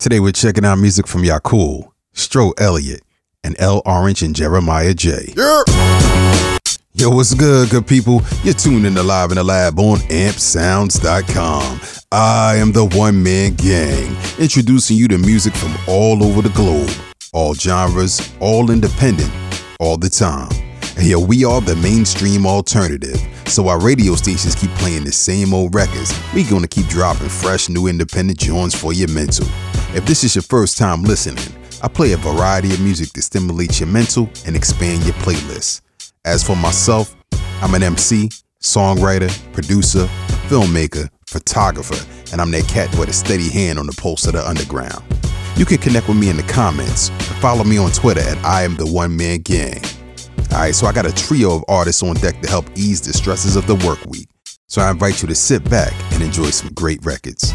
Today we're checking out music from Yakul, Stro Elliot, and L'Orange and Jeremiah Jae. Yo, what's good, good people? You're tuned in to Live in the Lab on ampsounds.com. I am the one man gang, introducing you to music from all over the globe, all genres, all independent, all the time. And here we are, the mainstream alternative. So our radio stations keep playing the same old records. we gonna keep dropping fresh, new independent joints for your mental. If this is your first time listening, I play a variety of music to stimulate your mental and expand your playlist. As for myself, I'm an MC, songwriter, producer, filmmaker, photographer, and I'm that cat with a steady hand on the pulse of the underground. You can connect with me in the comments and follow me on Twitter at I am the one man gang. Alright, so I got a trio of artists on deck to help ease the stresses of the work week. So I invite you to sit back and enjoy some great records.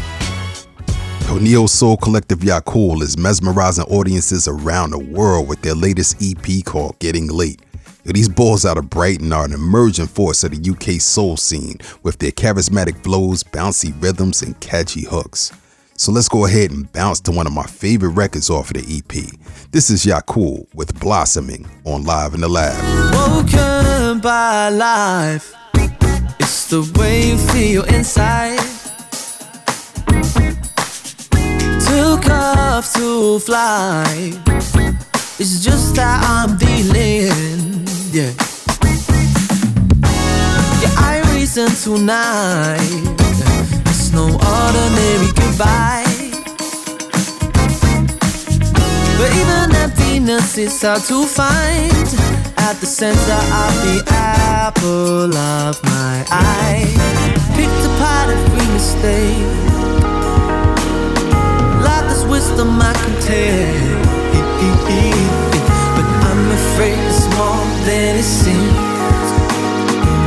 Neo Soul Collective Yakul is mesmerizing audiences around the world with their latest EP called Getting Late. These balls out of Brighton are an emerging force of the UK soul scene with their charismatic flows, bouncy rhythms, and catchy hooks. So let's go ahead and bounce to one of my favorite records off of the EP. This is Yakul with Blossoming on Live in the Lab. Woken by life, it's the way you feel inside. Off to fly, it's just that I'm dealing, yeah. Yeah, I reason tonight It's no ordinary goodbye. But even emptiness is hard to find at the center of the apple of my eye. Picked apart every mistake. I can take. But I'm afraid it's more than it seems.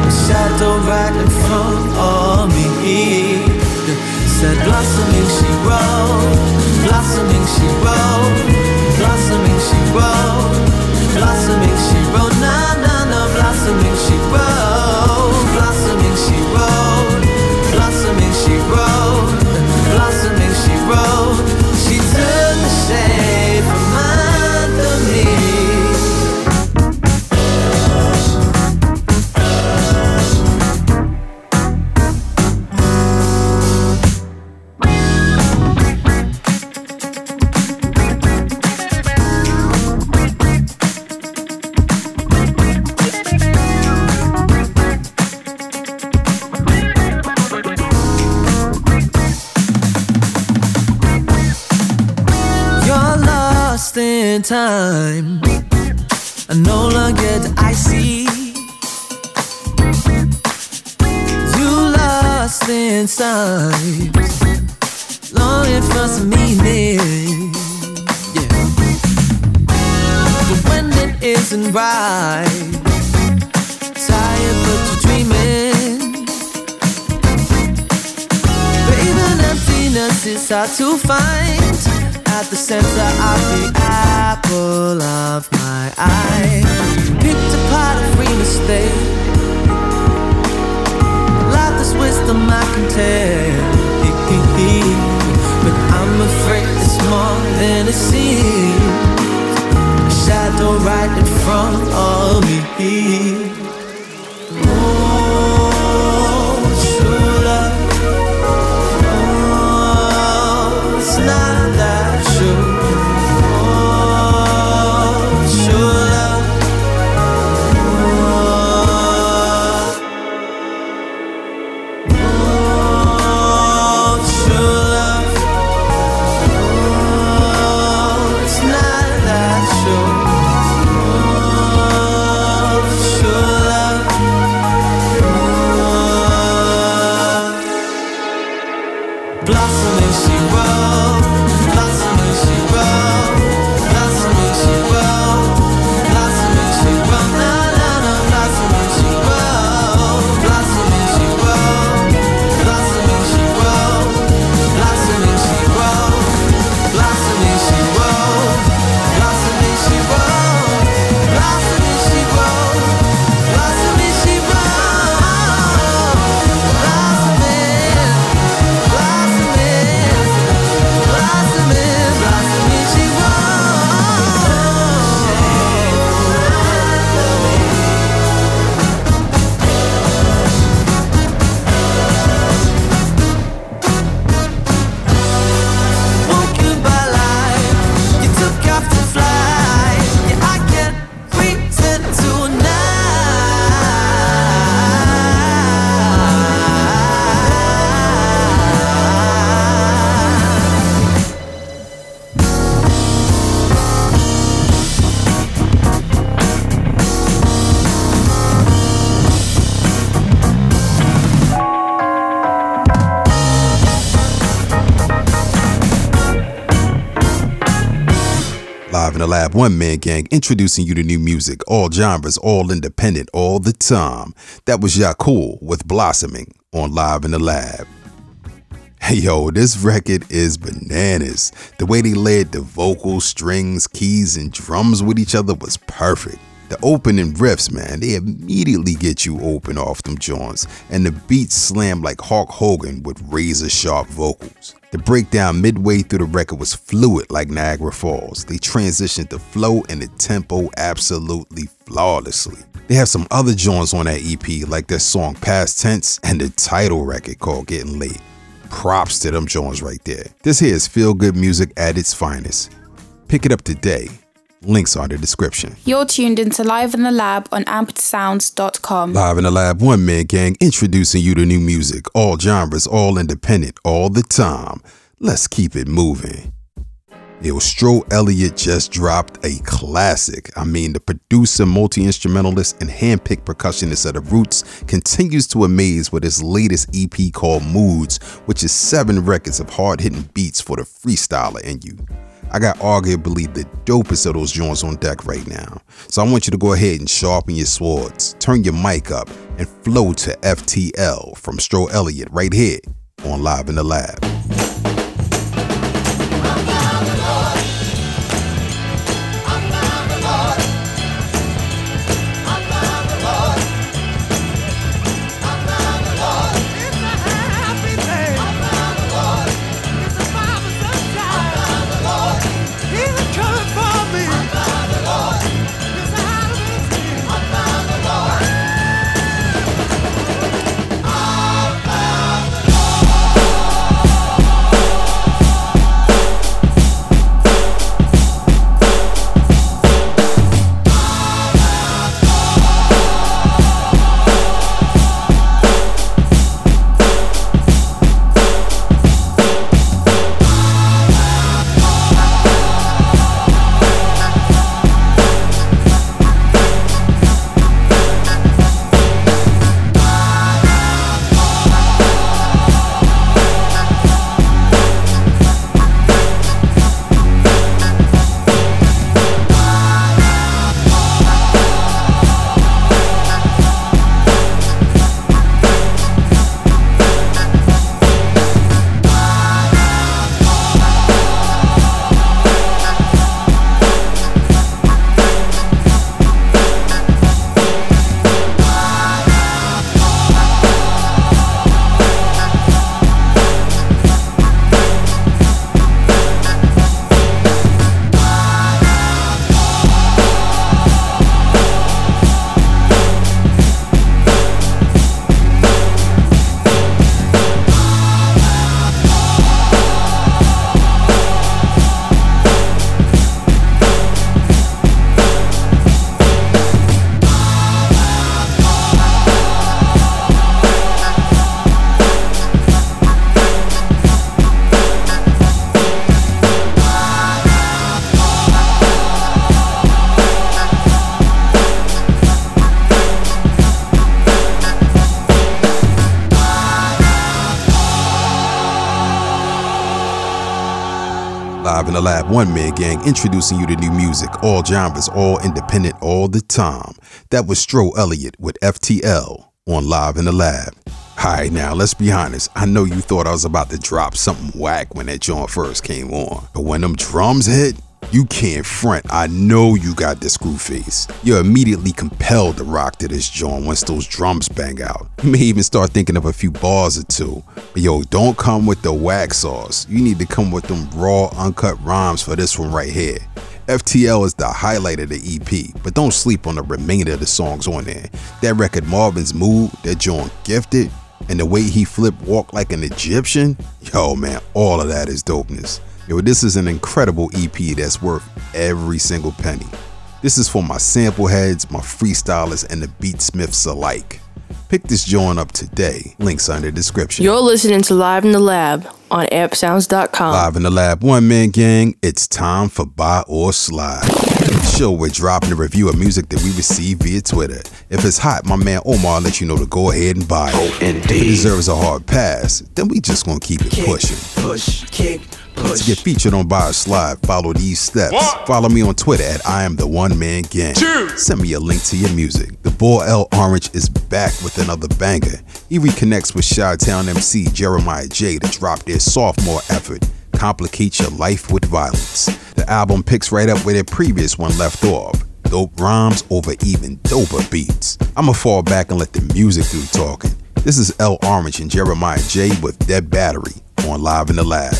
A shadow right in front of me said blossoming she rose, blossoming she rose, in time. I no longer do I see you lost inside, longing for some meaning. Yeah, but when it isn't right, tired but you're dreaming. But even emptiness is hard to find at the center of the apple of my eye. Picked apart every mistake. Life is wisdom I can tell. But I'm afraid it's more than it seems. A shadow right in front of me. The Lab, one man gang, introducing you to new music, all genres, all independent, all the time. That was Yakul with Blossoming on Live in the Lab. Hey yo, this record is bananas. The way they laid the vocals, strings, keys, and drums with each other was perfect. The opening riffs, man, they immediately get you open off them joints, and the beats slam like Hulk Hogan with razor sharp vocals. The breakdown midway through the record was fluid like Niagara Falls. They transitioned the flow and the tempo absolutely flawlessly. They have some other joints on that EP, like their song Past Tense and the title record called Getting Late. Props to them joints right there. This here is feel good music at its finest. Pick it up today. Links are in the description. You're tuned into Live in the Lab on ampedsounds.com. Live in the Lab, one man gang introducing you to new music, all genres, all independent, all the time. Let's keep it moving. Yo, Stro Elliot just dropped a classic. I mean, the producer, multi instrumentalist, and handpicked percussionist of the Roots continues to amaze with his latest EP called Moods, which is seven records of hard hitting beats for the freestyler in you. I got arguably the dopest of those joints on deck right now. So I want you to go ahead and sharpen your swords, turn your mic up, and flow to FTL from Stro Elliot right here on Live in the Lab. Live in the Lab, one man gang introducing you to new music, all genres, all independent, all the time. That was Stro Elliot with FTL on Live in the Lab. Alright, now let's be honest. I know you thought I was about to drop something whack when that joint first came on, but when them drums hit, you can't front. I know you got the screw face. You're immediately compelled to rock to this joint once those drums bang out. You may even start thinking of a few bars or two. But yo, don't come with the wax sauce. You need to come with them raw, uncut rhymes for this one right here. FTL is the highlight of the EP, but don't sleep on the remainder of the songs on there. That record Marvin's Mood, that joint Gifted, and the way he flipped Walk Like an Egyptian, yo man, all of that is dopeness. Yo, this is an incredible EP that's worth every single penny. This is for my sample heads, my freestylers, and the beatsmiths alike. Pick this joint up today. Links are in the description. You're listening to Live in the Lab on appsounds.com. Live in the lab, one man gang. It's time for buy or slide. The show we're dropping a review of music that we receive via Twitter. If it's hot, my man Omar will let you know to go ahead and buy it. If it deserves a hard pass, then we just gonna keep it pushing. Push, kick, push, To get featured on buy or slide, follow these steps. Follow me on Twitter at I am the one man gang. Send me a link to your music. The boy L'Orange is back with another banger. He reconnects with Chi Town MC Jeremiah Jae to drop their sophomore effort. Complicate your life with violence. The album picks right up where their previous one left off. Dope rhymes over even doper beats. I'ma fall back and let the music do the talking. This is L'Orange and Jeremiah Jae with Dead Battery on Live in the Lab.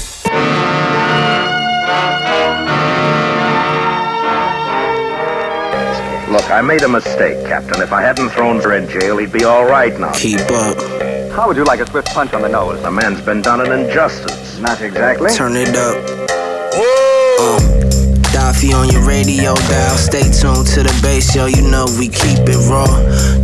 Look, I made a mistake, Captain. If I hadn't thrown her in jail, he'd be all right now. Keep up. How would you like a swift punch on the nose? The man's been done an injustice. Not exactly. Turn it up. Uh, Daffy on your radio dial. Stay tuned to the bass, yo. You know we keep it raw.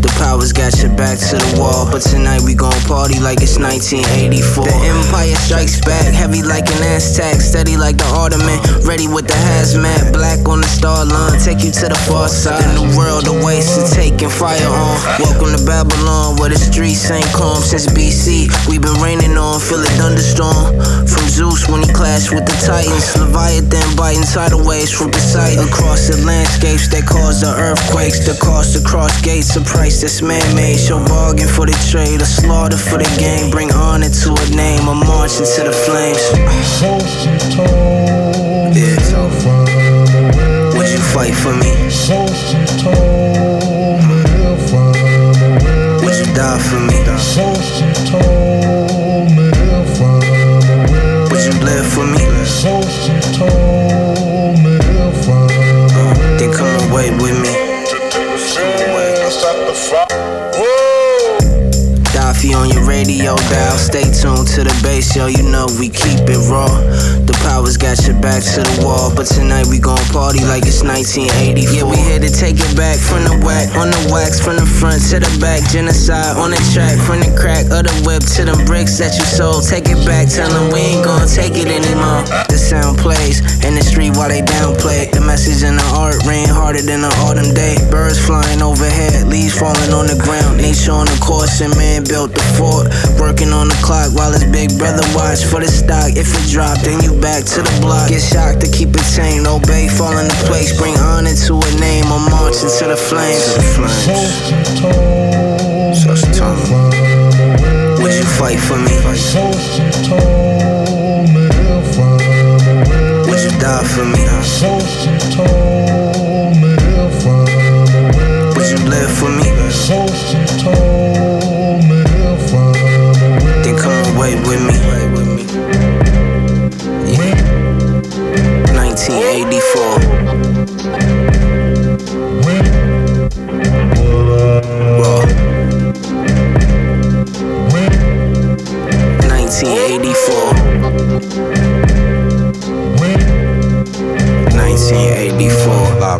The powers got your back to the wall. But tonight we gon' party like it's 1984. The Empire strikes back, heavy like an Aztec. Steady like the Ottoman. Ready with the hazmat. Black on the star line. Take you to the far side. The new world awaits and taking fire on. Welcome to Babylon, where the streets ain't calm since BC. we been raining on, feel a thunderstorm. From Zeus when he clashed with the Titans. Leviathan biting tidal waves from Poseidon. Across the landscapes that cause the earthquakes. The cost across gates, a price that's man-made. Show bargain for the trade, a slaughter for the game. Bring honor to a name, a march into the flames. Yeah. Would you fight for me? So, sin told me, would you die for me? So sin told me, Would you live for me? Daffy on your radio dial. Stay tuned to the bass, yo. You know we keep it raw. The powers got your back to the wall. But tonight we gon' party like it's 1984. Yeah, we here to take it back from the whack, on the wax, from the front to the back. Genocide on the track, from the crack of the whip to the bricks that you sold. Take it back, tell them we ain't gon' take it anymore. The sound plays in the street while they downplay. The message in the art rain harder than an autumn day. Birds flying overhead, leaves falling on the ground. Nature on the course, and man built the fort. Working on the clock while his big brother watch for the stock. If it drop, then you back to the block. Get shocked to keep it tame. Obey, fall into place. Bring honor to a name. I'm marching to the flames. To the flames. Such time. Would you fight for me? So Would you die for me?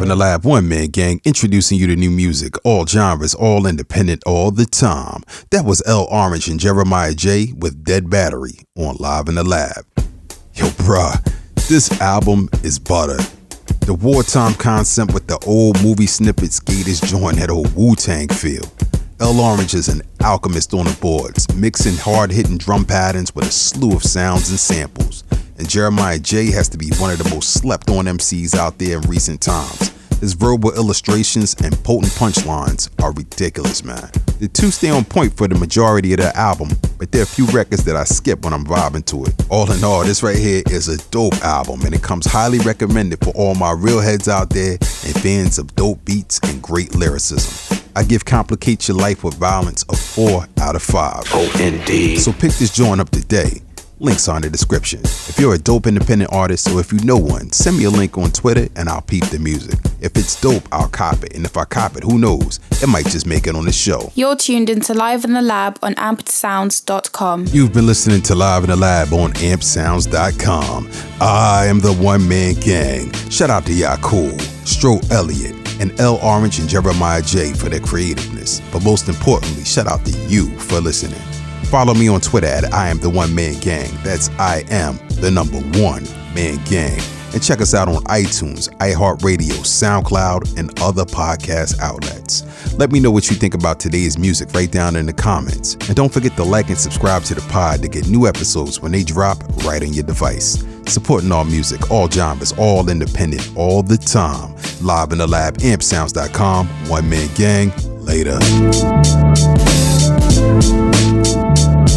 In the Lab, one man gang, introducing you to new music, all genres, all independent, all the time. That was L'Orange and Jeremiah Jae with Dead Battery on Live in the Lab. Yo, bruh, this album is butter. The wartime concept with the old movie snippets gave this joint that old Wu Tang feel. L'Orange is an alchemist on the boards, mixing hard hitting drum patterns with a slew of sounds and samples. And Jeremiah Jae has to be one of the most slept on MCs out there in recent times. His verbal illustrations and potent punchlines are ridiculous, man. The two stay on point for the majority of the album, but there are a few records that I skip when I'm vibing to it. All in all, this right here is a dope album, and it comes highly recommended for all my real heads out there and fans of dope beats and great lyricism. I give Complicate Your Life with Violence a 4 out of 5. Oh, indeed. So pick this joint up today. Links are in the description. If you're a dope independent artist or if you know one, send me a link on Twitter and I'll peep the music. If it's dope, I'll cop it. And if I cop it, who knows? It might just make it on the show. You're tuned into Live in the Lab on ampedsounds.com. You've been listening to Live in the Lab on ampsounds.com. I am the one man gang. Shout out to Yakul, Stro Elliot, and L'Orange and Jeremiah Jae for their creativeness. But most importantly, shout out to you for listening. Follow me on Twitter at I am the one man gang. That's I am the number one man gang. And check us out on iTunes, iHeartRadio, SoundCloud, and other podcast outlets. Let me know what you think about today's music right down in the comments. And don't forget to like and subscribe to the pod to get new episodes when they drop right on your device. supporting all music, all genres, all independent, all the time. Live in the lab, ampsounds.com. One man gang. Later. Thank you.